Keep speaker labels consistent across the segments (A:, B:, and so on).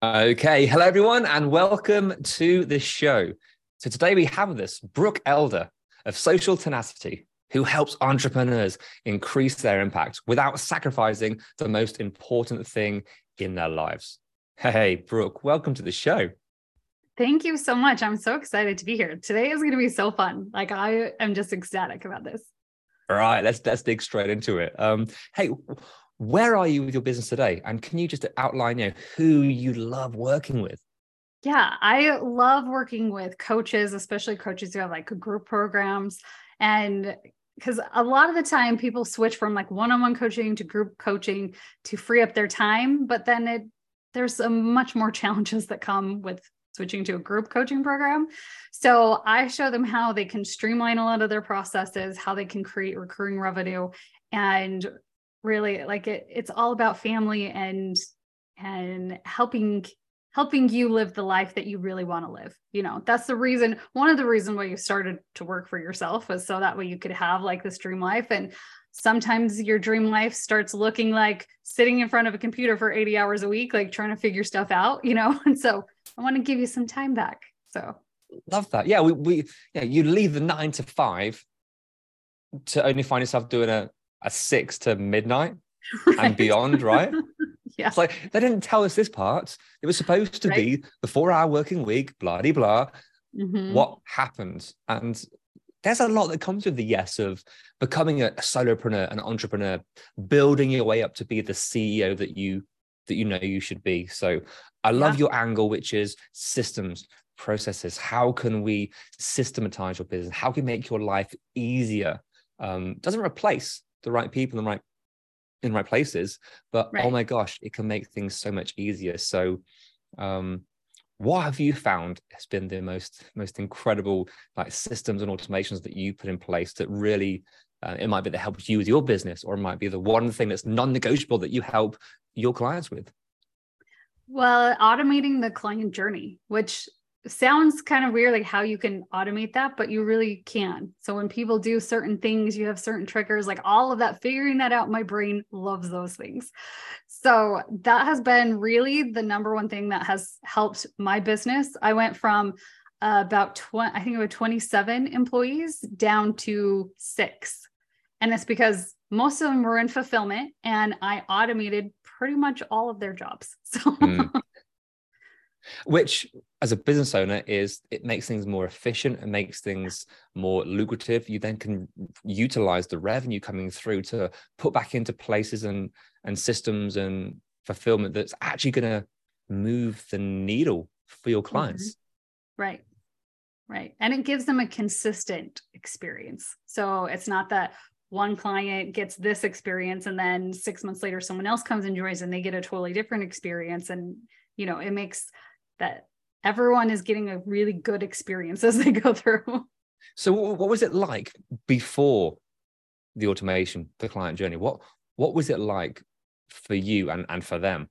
A: Okay, hello everyone, and welcome to the show. So today we have with us Brooke Elder of Social Tenacity, who helps entrepreneurs increase their impact without sacrificing the most important thing in their lives. Hey, Brooke, welcome to the show.
B: Thank you so much. I'm so excited to be here. Today is going to be so fun. Like I am just ecstatic about this.
A: All right, let's let's dig straight into it. Um, hey, where are you with your business today? And can you just outline you know, who you love working with?
B: Yeah, I love working with coaches, especially coaches who have like group programs. And because a lot of the time people switch from like one-on-one coaching to group coaching to free up their time, but then it there's some much more challenges that come with switching to a group coaching program. So I show them how they can streamline a lot of their processes, how they can create recurring revenue and really like it it's all about family and and helping helping you live the life that you really want to live you know? That's the reason one of the reasons why you started to work for yourself was so that way you could have like this dream life. And sometimes your dream life starts looking like sitting in front of a computer for 80 hours a week like trying to figure stuff out you know? And so i want to give you some time back so.
A: Love that. Yeah, we we yeah, you leave the nine to five to only find yourself doing a, a six to midnight and beyond, right?
B: yeah
A: It's like they didn't tell us this part. It was supposed to be the four hour working week, blah de blah.
B: Mhm.
A: What happened? And there's a lot that comes with the yes of becoming a, a solopreneur, an entrepreneur, building your way up to be the CEO that you that you know you should be. So I love
B: Yeah.
A: your angle, which is systems, processes. How can we systematize your business? How can we make your life easier? Um, doesn't replace the right people in the right in the right places, but oh my gosh, it can make things so much easier. So um what have you found has been the most most incredible like systems and automations that you put in place that really uh, it might be that helps you with your business or it might be the one thing that's non-negotiable that you help your clients with
B: Well, automating the client journey, which sounds kind of weird, like how you can automate that, but you really can. So when people do certain things, you have certain triggers, like all of that, figuring that out, my brain loves those things. So that has been really the number one thing that has helped my business. I went from uh, about 20, I think it was 27 employees down to six. And it's because most of them were in fulfillment and I automated pretty much all of their jobs. So
A: Mm. Which as a business owner is it makes things more efficient and makes things more lucrative you then can utilize the revenue coming through to put back into places and and systems and fulfillment that's actually going to move the needle for your clients mm-hmm.
B: Right. Right. And it gives them a consistent experience. So it's not that one client gets this experience and then six months later someone else comes and joins and they get a totally different experience. And, you know, it makes that everyone is getting a really good experience as they go through.
A: so what was it like before the automation the client journey what what was it like for you and and for them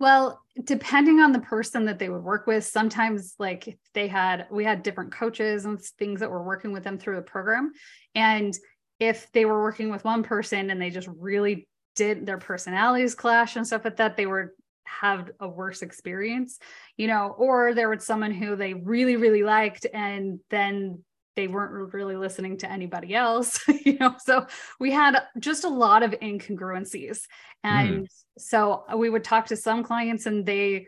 B: Well, depending on the person that they would work with, sometimes like they had, we had different coaches and things that were working with them through the program. And if they were working with one person and they just really did their personalities clash and stuff like that, they were have a worse experience, you know, or there was someone who they really, really liked and then they weren't really listening to anybody else you know so we had just a lot of incongruencies. And mm. so we would talk to some clients and they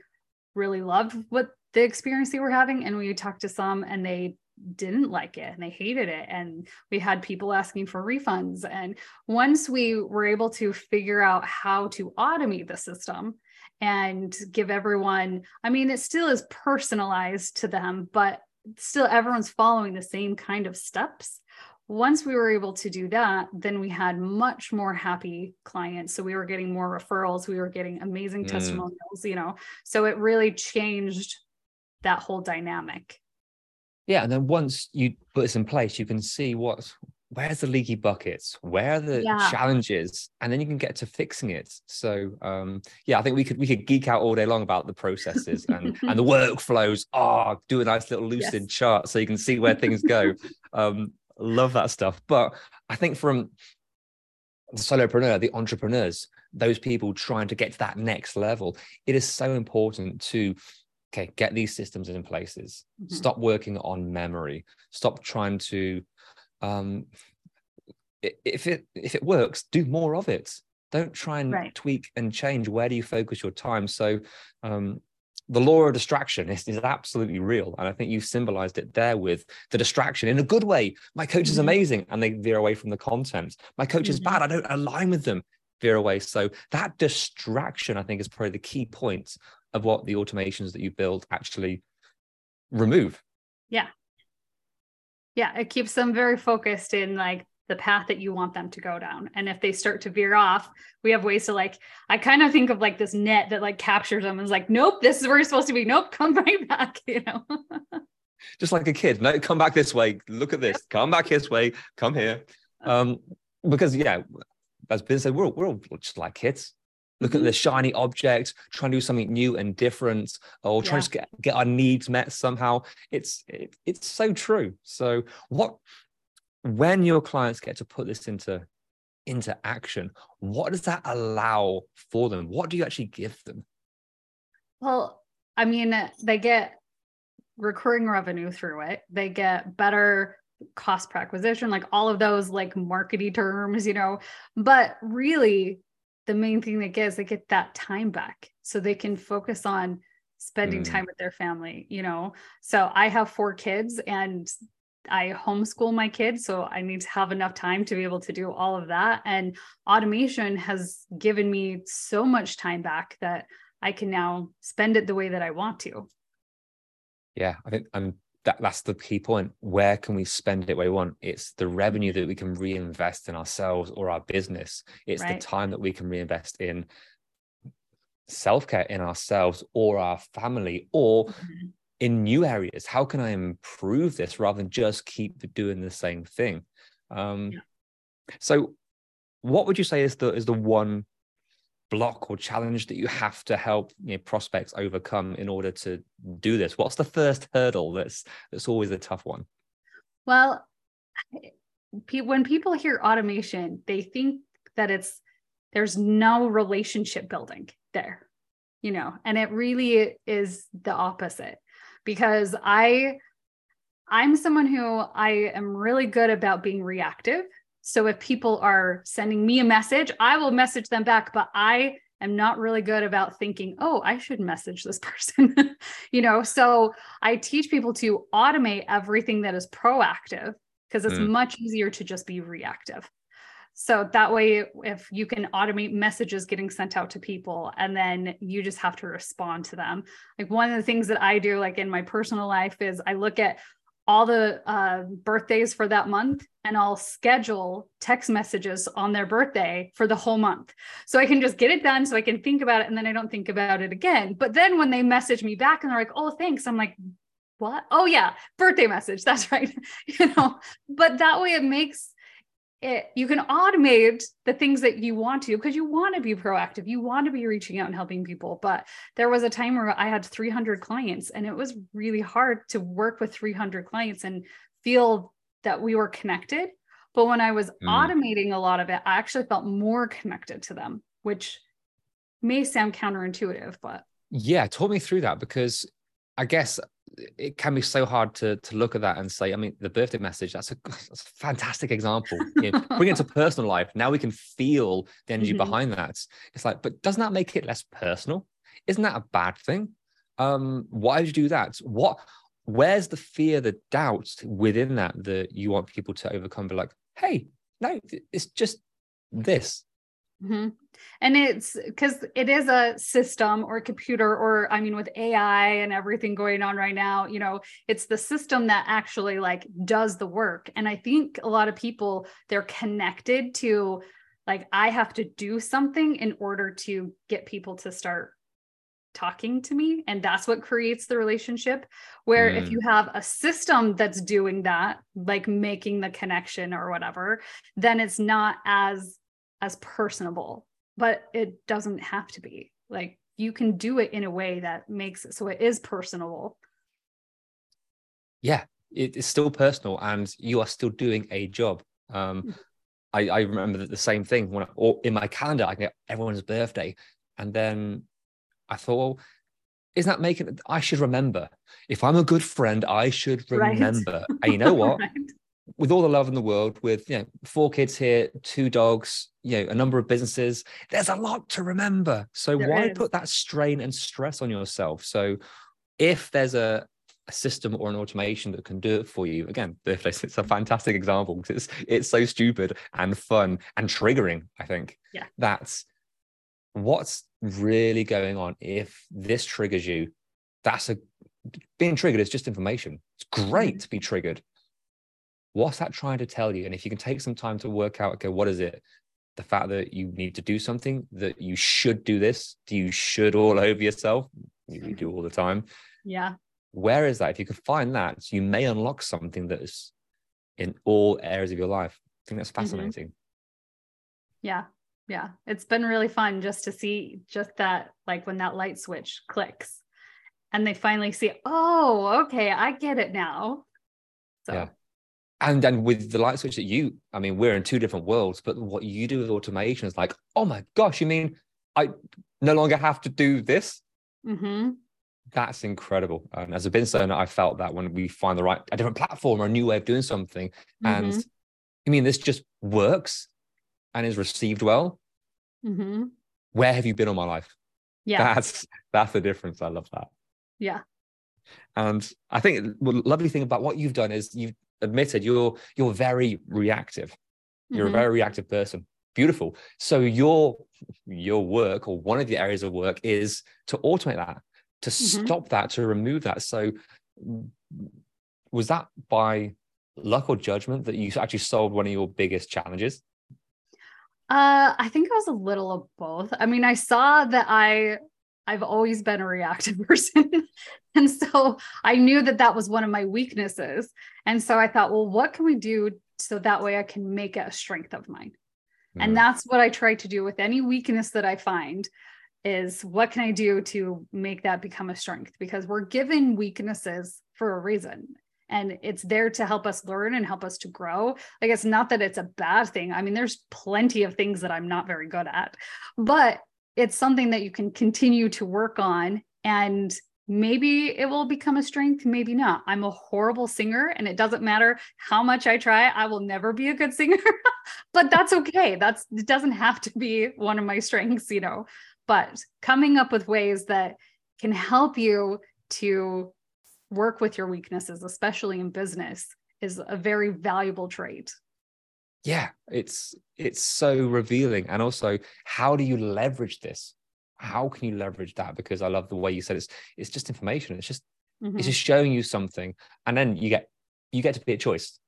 B: really loved what the experience they were having. And we would talk to some and they didn't like it and they hated it. And we had people asking for refunds. And once we were able to figure out how to automate the system and give everyone i mean it still is personalized to them but still everyone's following the same kind of steps. Once we were able to do that then we had much more happy clients. So we were getting more referrals we were getting amazing mm. testimonials you know. So it really changed that whole dynamic.
A: Yeah and then once you put this in place you can see what's where's the leaky buckets? Where are the yeah. challenges? And then you can get to fixing it. So um yeah i think we could we could geek out all day long about the processes and and the workflows. Oh do a nice little lucid yes. chart so you can see where things go. Um love that stuff. But i think from the solopreneur the entrepreneurs those people trying to get to that next level it is so important to okay get these systems in places. Mm-hmm. stop working on memory. Stop trying to um, if it if it works, do more of it. Don't try and right. tweak and change. Where do you focus your time? So um, the law of distraction is, is absolutely real. And I think you symbolized it there with the distraction in a good way. My coach is mm-hmm. amazing. And they veer away from the content. My coach is mm-hmm. bad. I don't align with them, veer away. So that distraction, I think, is probably the key point of what the automations that you build actually remove.
B: Yeah yeah it keeps them very focused in like the path that you want them to go down. And if they start to veer off we have ways to like i kind of think of like this net that like captures them and is like nope this is where you're supposed to be. Nope come right back you know?
A: Just like a kid. No come back this way. Look at this. Come back this way. Come here. Um because yeah as ben said we're, we're all just like kids look mm-hmm. at the shiny object, try and do something new and different, or try yeah. to get, get our needs met somehow. It's it, it's so true. So what when your clients get to put this into into action, what does that allow for them? What do you actually give them?
B: Well, I mean, they get recurring revenue through it. They get better cost per acquisition, like all of those like marketing terms, you know. But really, the main thing they get is they get that time back. So they can focus on spending mm. time with their family you know? So i have four kids and i homeschool my kids so i need to have enough time to be able to do all of that. And automation has given me so much time back that i can now spend it the way that i want to.
A: Yeah i think i'm that that's the key point. Where can we spend it where we want? It's the revenue that we can reinvest in ourselves or our business. It's right. the time that we can reinvest in self-care in ourselves or our family or mm-hmm. in new areas. How can I improve this rather than just keep doing the same thing? Um, yeah. So what would you say is the is the one block or challenge that you have to help you know, prospects overcome in order to do this? What's the first hurdle that's that's always a tough one?
B: Well, when people hear automation, they think that it's there's no relationship building there, you know, and it really is the opposite because I I'm someone who I am really good about being reactive so if people are sending me a message, I will message them back, but I am not really good about thinking, oh, I should message this person. you know, so I teach people to automate everything that is proactive because it's mm. much easier to just be reactive. So that way, if you can automate messages getting sent out to people and then you just have to respond to them. Like one of the things that I do, like in my personal life, is I look at all the uh, birthdays for that month and I'll schedule text messages on their birthday for the whole month. So I can just get it done so I can think about it and then I don't think about it again. But then when they message me back and they're like, oh, thanks, I'm like, what? Oh, yeah, birthday message. That's right. you know, but that way it makes it, you can automate the things that you want to because you want to be proactive you want to be reaching out and helping people but there was a time where i had 300 clients and it was really hard to work with 300 clients and feel that we were connected but when i was mm. automating a lot of it i actually felt more connected to them which may sound counterintuitive but
A: yeah talk me through that because I guess it can be so hard to to look at that and say, I mean, the birthday message, that's a, that's a fantastic example. You know, bring it to personal life. Now we can feel the energy mm-hmm. behind that. It's like, but doesn't that make it less personal? Isn't that a bad thing? Um, why did you do that? What where's the fear, the doubt within that that you want people to overcome? Be like, hey, no, it's just this.
B: Mm-hmm. And it's because it is a system or a computer, or I mean, with AI and everything going on right now, you know, it's the system that actually like does the work. And I think a lot of people they're connected to like, I have to do something in order to get people to start talking to me and that's what creates the relationship where mm. if you have a system that's doing that like making the connection or whatever then it's not as as personable but it doesn't have to be. Like you can do it in a way that makes it so it is personable.
A: Yeah it is still personal and you are still doing a job. Um mm. I, I remember the same thing when I, or in my calendar I get everyone's birthday. And then I thought well isn't that making I should remember. If I'm a good friend I should remember. Right. and you know what? Right with all the love in the world, with you know four kids here, two dogs, you know a number of businesses, there's a lot to remember. So there why is. put that strain and stress on yourself? So if there's a, a system or an automation that can do it for you, again, birthdays, it's a fantastic example because it's it's so stupid and fun and triggering. I think
B: yeah,
A: that's what's really going on. If this triggers you, that's a being triggered is just information. It's great mm-hmm. to be triggered what's that trying to tell you? And if you can take some time to work out, okay, what is it? The fact that you need to do something, that you should do this, do you should all over yourself? You do all the time.
B: Yeah.
A: Where is that? If you can find that, you may unlock something that is in all areas of your life. I think that's mm-hmm. fascinating. Mm-hmm.
B: Yeah. Yeah. It's been really fun just to see just that, like when that light switch clicks and they finally see, oh, okay, I get it now. So yeah
A: and then with the light switch that you i mean we're in two different worlds but what you do with automation is like oh my gosh you mean i no longer have to do this?
B: Mm-hmm.
A: that's incredible. And as a business owner i felt that when we find the right a different platform or a new way of doing something mm-hmm. and you mean this just works and is received well?
B: Mm-hmm.
A: where have you been all my life?
B: Yeah.
A: That's that's the difference. I love that.
B: Yeah.
A: And I think the lovely thing about what you've done is you've admitted you're you're very reactive. You're mm-hmm. a very reactive person. Beautiful. So your your work or one of the areas of work is to automate that, to mm-hmm. stop that, to remove that. So was that by luck or judgment that you actually solved one of your biggest challenges?
B: Uh, I think it was a little of both. I mean, I saw that I I've always been a reactive person. and so I knew that that was one of my weaknesses. And so I thought, well, what can we do so that way I can make it a strength of mine? Mm. And that's what I try to do with any weakness that I find is what can I do to make that become a strength? Because we're given weaknesses for a reason and it's there to help us learn and help us to grow. Like it's not that it's a bad thing. I mean, there's plenty of things that I'm not very good at, but it's something that you can continue to work on and maybe it will become a strength maybe not. I'm a horrible singer and it doesn't matter how much i try i will never be a good singer. But that's okay. That's it doesn't have to be one of my strengths you know. But coming up with ways that can help you to work with your weaknesses especially in business is a very valuable trait.
A: Yeah it's it's so revealing. And also how do you leverage this how can you leverage that? Because i love the way you said it's it's just information. It's just mm-hmm. it's just showing you something and then you get you get to be a choice.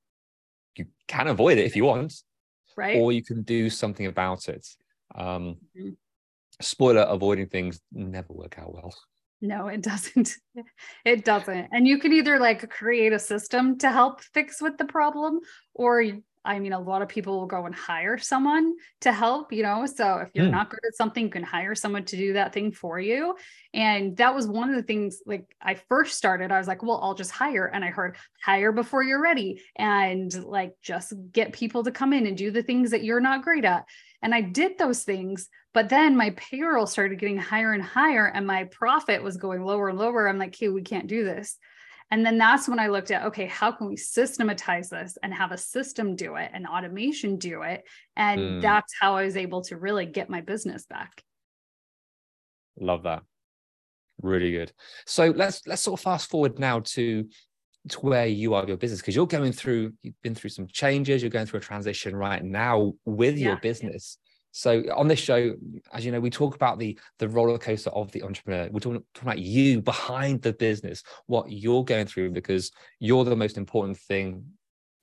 A: You can avoid it if you want
B: right.
A: or you can do something about it. Um mm-hmm. spoiler avoiding things never work out well.
B: No it doesn't. It doesn't. And you can either like create a system to help fix with the problem or I mean, a lot of people will go and hire someone to help, you know. So if you're mm. not good at something, you can hire someone to do that thing for you. And that was one of the things, like, I first started, I was like, well, I'll just hire. And I heard hire before you're ready and like just get people to come in and do the things that you're not great at. And I did those things, but then my payroll started getting higher and higher, and my profit was going lower and lower. I'm like, hey, we can't do this. And then that's when I looked at, okay, how can we systematize this and have a system do it and automation do it? And mm. that's how I was able to really get my business back.
A: Love that. Really good. So let's let's sort of fast forward now to to where you are your business because you're going through you've been through some changes you're going through a transition right now with yeah. your business so on this show as you know we talk about the the roller coaster of the entrepreneur. We're talking, talking about you behind the business what you're going through because you're the most important thing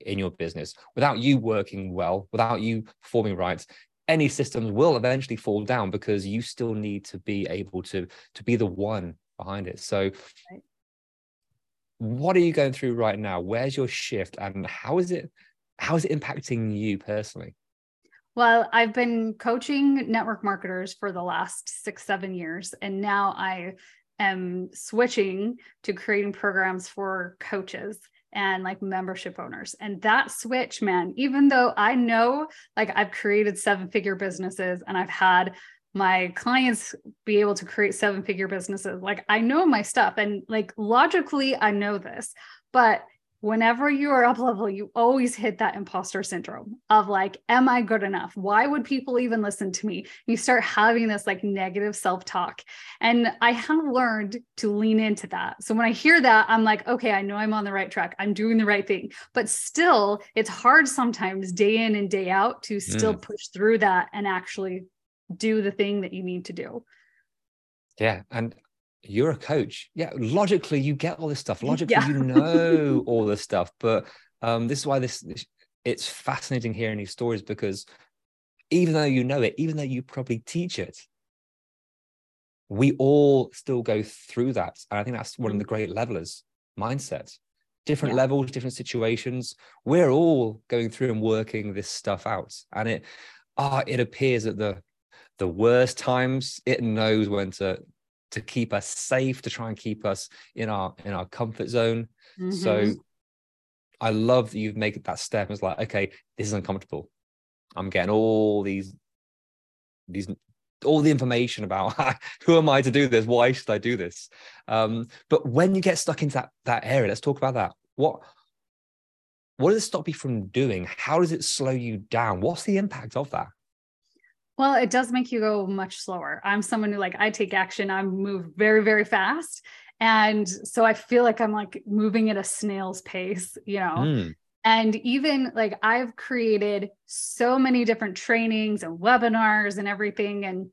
A: in your business. Without you working well without you performing right any systems will eventually fall down because you still need to be able to to be the one behind it. So right. what are you going through right now? Where's your shift and how is it how is it impacting you personally
B: well i've been coaching network marketers for the last six seven years and now i am switching to creating programs for coaches and like membership owners. And that switch, man, even though I know like I've created seven figure businesses and I've had my clients be able to create seven figure businesses, like I know my stuff and like logically I know this, but whenever you are up level, you always hit that imposter syndrome of like, am I good enough? Why would people even listen to me? You start having this like negative self talk. And I have learned to lean into that. So when I hear that, I'm like, okay, I know I'm on the right track. I'm doing the right thing. But still, it's hard sometimes day in and day out to still mm. push through that and actually do the thing that you need to do.
A: Yeah. And you're a coach. Yeah, logically you get all this stuff. Logically yeah. you know all this stuff. But um, this is why this, this it's fascinating hearing these stories because even though you know it, even though you probably teach it, we all still go through that. And I think that's one of the great levelers mindset. Different yeah. levels, different situations. We're all going through and working this stuff out. And it ah, uh, it appears that the the worst times it knows when to to keep us safe to try and keep us in our in our comfort zone. Mm-hmm. so i love that you've made that step. It's like okay this is uncomfortable. I'm getting all these these all the information about who am i to do this? Why should i do this? Um, but when you get stuck into that that area let's talk about that. What what does it stop you from doing? How does it slow you down? What's the impact of that
B: well, it does make you go much slower. I'm someone who like I take action, I move very, very fast. And so I feel like I'm like moving at a snail's pace, you know. Mm. And even like I've created so many different trainings and webinars and everything. And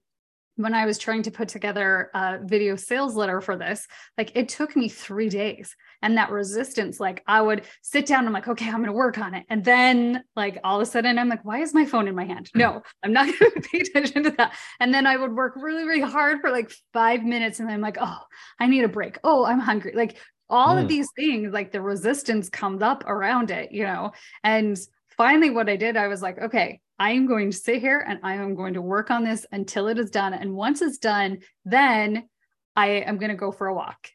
B: when I was trying to put together a video sales letter for this, like it took me three days. And that resistance, like I would sit down, I'm like, okay, I'm going to work on it. And then, like, all of a sudden, I'm like, why is my phone in my hand? No, I'm not going to pay attention to that. And then I would work really, really hard for like five minutes. And I'm like, oh, I need a break. Oh, I'm hungry. Like, all mm. of these things, like the resistance comes up around it, you know? And finally, what I did, I was like, okay, I am going to sit here and I am going to work on this until it is done. And once it's done, then I am going to go for a walk.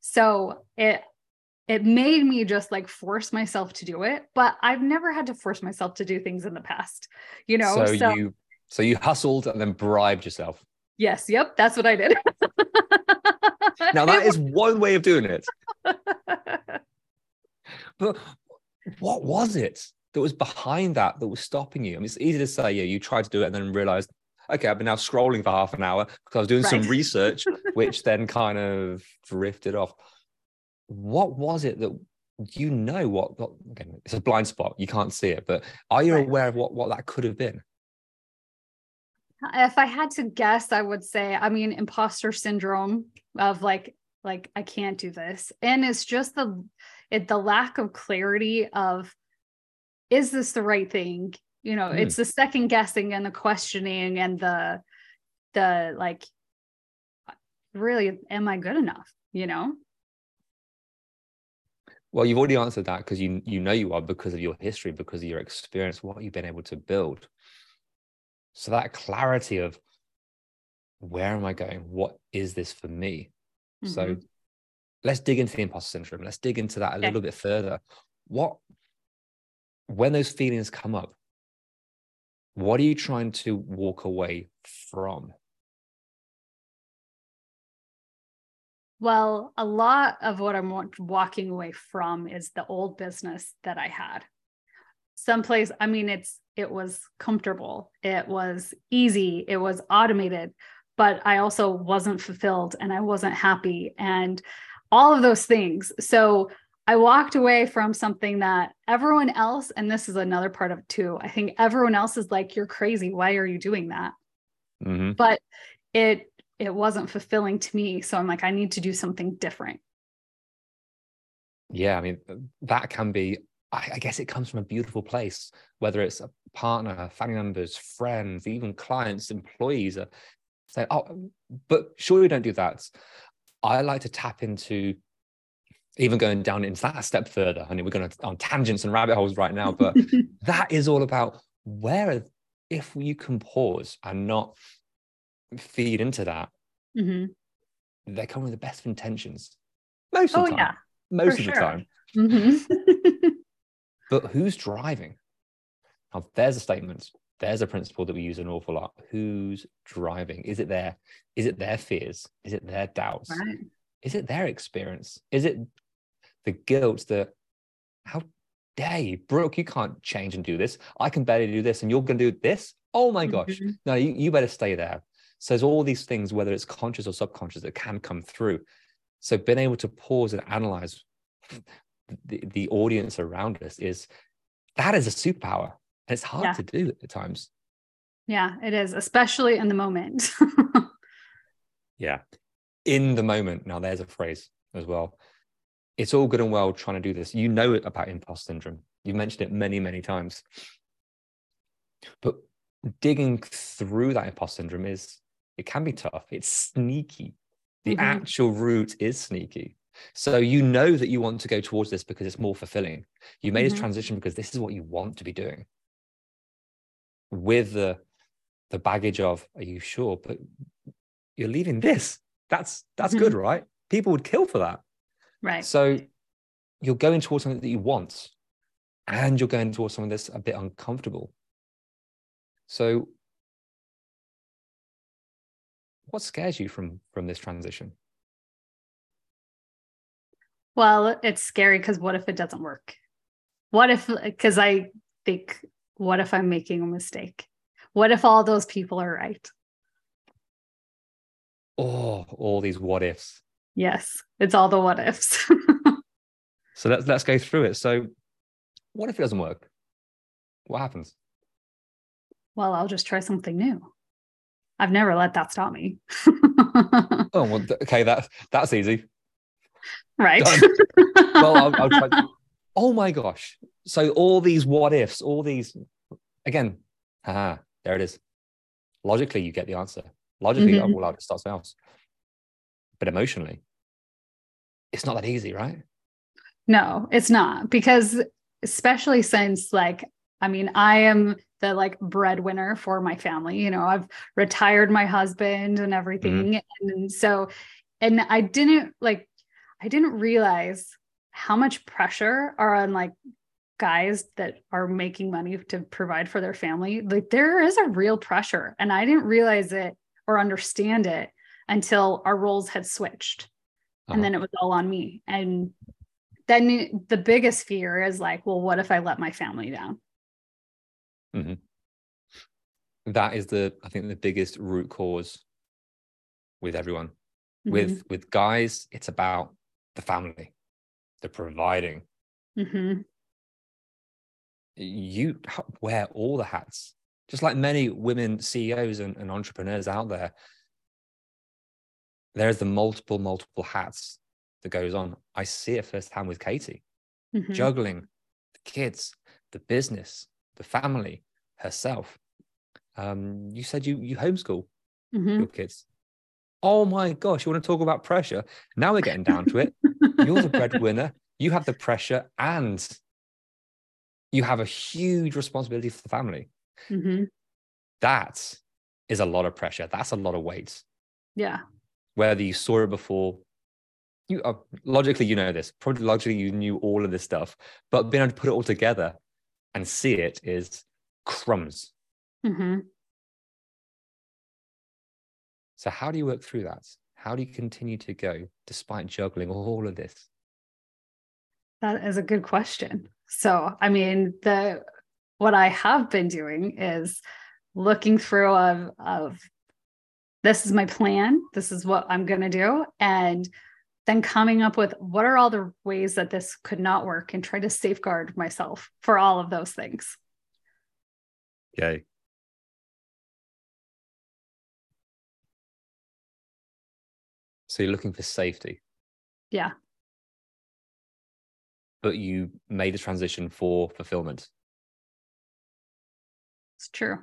B: So it it made me just like force myself to do it, but I've never had to force myself to do things in the past, you know.
A: So, so you so you hustled and then bribed yourself.
B: Yes, yep, that's what I did.
A: now that is one way of doing it. but what was it? That was behind that that was stopping you? I mean, it's easy to say, yeah, you tried to do it and then realized, okay, I've been now scrolling for half an hour because I was doing right. some research, which then kind of drifted off. What was it that you know what, what again, it's a blind spot, you can't see it, but are you right. aware of what, what that could have been?
B: If I had to guess, I would say, I mean, imposter syndrome of like, like I can't do this. And it's just the it the lack of clarity of is this the right thing? You know mm. it's the second guessing and the questioning and the the like really am i good enough you know?
A: Well you've already answered that because you you know you are because of your history because of your experience what you've been able to build. So that clarity of where am i going? What is this for me? Mm-hmm. so let's dig into the imposter syndrome. Let's dig into that a okay. little bit further. What when those feelings come up, what are you trying to walk away from?
B: Well, a lot of what I'm walking away from is the old business that I had. Someplace, I mean, it's it was comfortable, it was easy, it was automated, but I also wasn't fulfilled and I wasn't happy and all of those things. So I walked away from something that everyone else, and this is another part of it too. I think everyone else is like, "You're crazy. Why are you doing that?" Mm-hmm. But it it wasn't fulfilling to me, so I'm like, I need to do something different.
A: Yeah, I mean, that can be. I, I guess it comes from a beautiful place, whether it's a partner, family members, friends, even clients, employees are saying, "Oh, but surely don't do that." I like to tap into even going down into that a step further. I mean, we're going on tangents and rabbit holes right now, but that is all about where, if you can pause and not feed into that, mm-hmm. they come with the best of intentions. Most of the oh, time. Yeah, most of sure. the time. Mm-hmm. but who's driving? Now, there's a statement. There's a principle that we use an awful lot. Who's driving? Is it their, is it their fears? Is it their doubts? Right. Is it their experience? Is it the guilt that how dare you, Brooke, you can't change and do this. I can barely do this, and you're going to do this. Oh my gosh. Mm-hmm. No, you, you better stay there. So there's all these things, whether it's conscious or subconscious, that can come through. So being able to pause and analyze the, the audience around us is that is a superpower. And it's hard yeah. to do at times.
B: Yeah, it is, especially in the moment.
A: yeah. In the moment. Now there's a phrase as well it's all good and well trying to do this. You know about imposter syndrome. You've mentioned it many, many times. But digging through that imposter syndrome is, it can be tough. It's sneaky. The mm-hmm. actual route is sneaky. So you know that you want to go towards this because it's more fulfilling. You made mm-hmm. this transition because this is what you want to be doing. With the the baggage of, are you sure? But you're leaving this. That's that's mm-hmm. good, right? People would kill for that.
B: Right.
A: So you're going towards something that you want and you're going towards something that's a bit uncomfortable. So what scares you from from this transition?
B: Well, it's scary because what if it doesn't work? What if because I think what if I'm making a mistake? What if all those people are right?
A: Oh, all these what ifs.
B: Yes, it's all the what ifs.
A: so let's let's go through it. So, what if it doesn't work? What happens?
B: Well, I'll just try something new. I've never let that stop me.
A: oh well, okay, that that's easy.
B: Right.
A: well, I'll, I'll try. Oh my gosh! So all these what ifs, all these again, haha, there it is. Logically, you get the answer. Logically, mm-hmm. oh, well, I'll just start something else but emotionally it's not that easy right
B: no it's not because especially since like i mean i am the like breadwinner for my family you know i've retired my husband and everything mm-hmm. and so and i didn't like i didn't realize how much pressure are on like guys that are making money to provide for their family like there is a real pressure and i didn't realize it or understand it until our roles had switched. Uh-huh. And then it was all on me. And then the biggest fear is like, well, what if I let my family down?
A: Mm-hmm. That is the, I think, the biggest root cause with everyone. Mm-hmm. With with guys, it's about the family, the providing. Mm-hmm. You wear all the hats, just like many women CEOs and, and entrepreneurs out there there's the multiple, multiple hats that goes on. I see it firsthand with Katie, mm-hmm. juggling the kids, the business, the family, herself. Um, you said you you homeschool mm-hmm. your kids. Oh my gosh, you want to talk about pressure? Now we're getting down to it. You're the breadwinner. You have the pressure, and you have a huge responsibility for the family. Mm-hmm. That is a lot of pressure. That's a lot of weight.
B: Yeah
A: whether you saw it before you uh, logically you know this probably logically you knew all of this stuff but being able to put it all together and see it is crumbs
B: Mm-hmm.
A: So, how do you work through that? How do you continue to go despite juggling all of this?
B: That is a good question. So, I mean, the what I have been doing is looking through of, of this is my plan, this is what I'm going to do, and then coming up with what are all the ways that this could not work and try to safeguard myself for all of those things.
A: Okay. So you're looking for safety.
B: Yeah.
A: But you made a transition for fulfillment.
B: It's true.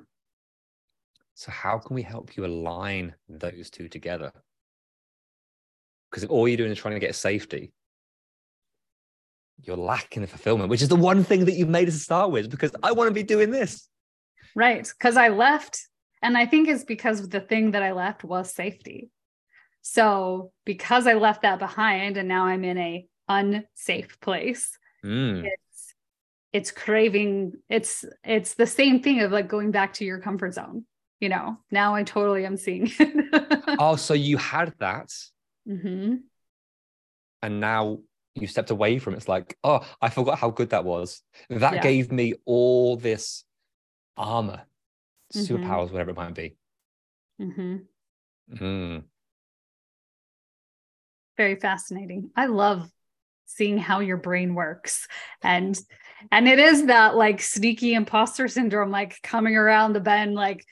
A: So how can we help you align those two together? Because if all you're doing is trying to get safety, you're lacking the fulfillment, which is the one thing that you made us start with, because I want to be doing this.
B: Right. Because I left. And I think it's because the thing that I left was safety. So because I left that behind and now I'm in a unsafe place,
A: Mm.
B: it's it's craving, it's it's the same thing of like going back to your comfort zone. You know, now I totally am seeing it.
A: Oh, so you had that,
B: hmm
A: and now you stepped away from it. It's like, oh, I forgot how good that was. That
B: Yeah.
A: gave me all this armor,
B: Mhm.
A: superpowers, whatever it might be.
B: hmm
A: Mm.
B: very fascinating. I love seeing how your brain works and and it is that like sneaky imposter syndrome like coming around the bend like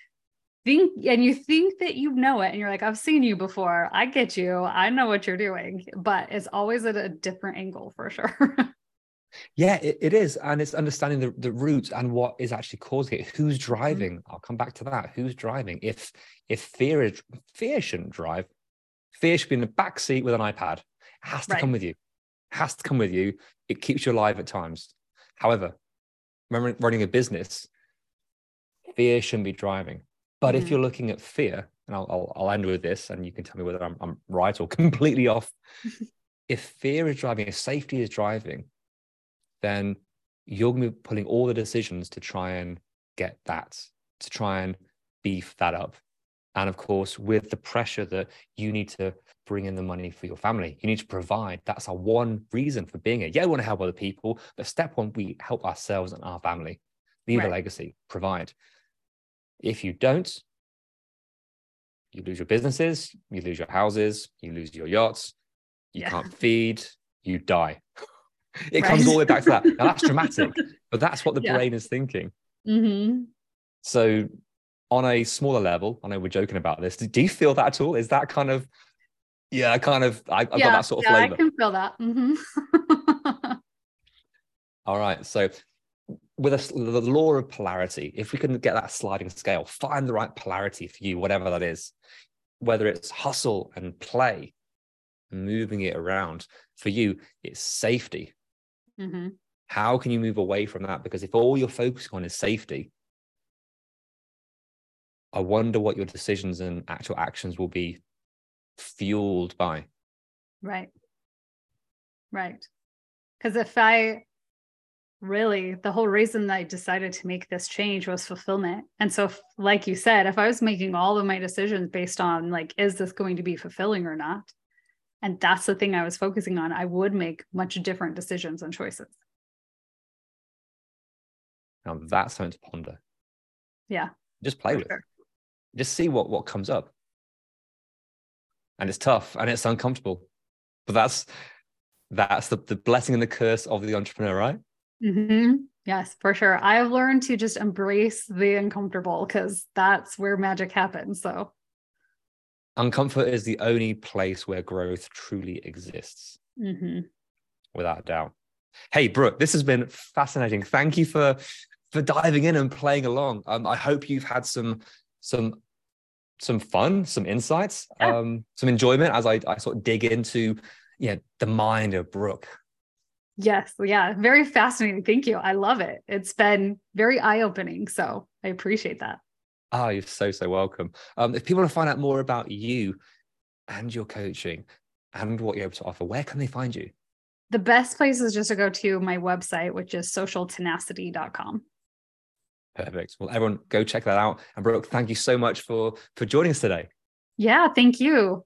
B: think and you think that you know it and you're like I've seen you before. I get you. I know what you're doing, but it's always at a different angle for sure.
A: Yeah, it, it is. And it's understanding the, the root and what is actually causing it. Who's mm-hmm. driving? I'll come back to that. Who's driving? If if fear is fear shouldn't drive, fear should be in the back seat with an iPad. It has to
B: Right.
A: come with you. It has to come with you. It keeps you alive at times. However, remember running a business, fear shouldn't be driving. But if
B: Mhm.
A: you're looking at fear, and I'll, I'll, I'll end with this, and you can tell me whether I'm, I'm right or completely off. if fear is driving, if safety is driving, then you're going to be pulling all the decisions to try and get that, to try and beef that up. And of course, with the pressure that you need to bring in the money for your family, you need to provide. That's our one reason for being here. Yeah, we want to help other people, but step one, we help ourselves and our family, leave a legacy, provide. If you don't, you lose your businesses, you lose your houses, you lose your yachts, you
B: Yeah.
A: can't feed, you die. It
B: Right.
A: comes all the way back to that. Now that's dramatic, but that's what the
B: Yeah.
A: brain is thinking.
B: hmm
A: So, on a smaller level, I know we're joking about this. Do you feel that at all? Is that kind of, yeah, kind of, I, I've got that sort of
B: yeah,
A: flavor.
B: I can feel that. Mm-hmm.
A: All right. So, with a, the law of polarity, if we can get that sliding scale, find the right polarity for you, whatever that is, whether it's hustle and play, moving it around. For you, it's safety.
B: hmm
A: How can you move away from that? Because if all you're focusing on is safety, I wonder what your decisions and actual actions will be fueled by.
B: Right. Right. Because if I really, the whole reason that I decided to make this change was fulfillment. And so, if, like you said, if I was making all of my decisions based on, like, is this going to be fulfilling or not? And that's the thing I was focusing on, I would make much different decisions and choices.
A: Now that's something to ponder.
B: Yeah.
A: Just play with it. Just see what what comes up. And it's tough and it's uncomfortable. But that's that's the, the blessing and the curse of the entrepreneur, right?
B: Mhm. Yes, for sure. I've learned to just embrace the uncomfortable because that's where magic happens. So,
A: Uncomfort is the only place where growth truly exists,
B: mhm.
A: without a doubt. Hey, Brooke, this has been fascinating. Thank you for for diving in and playing along. Um, I hope you've had some some some fun, some insights,
B: Yeah.
A: um, some enjoyment as I, I sort of dig into yeah the mind of Brooke.
B: Yes, yeah, very fascinating. Thank you. I love it. It's been very eye opening. So I appreciate that.
A: Ah, you're so, so welcome. Um, if people want to find out more about you and your coaching and what you're able to offer, where can they find you?
B: The best place is just to go to my website, which is socialtenacity.com.
A: Perfect. Well, everyone, go check that out. And Brooke, thank you so much for for joining us today.
B: Yeah, thank you.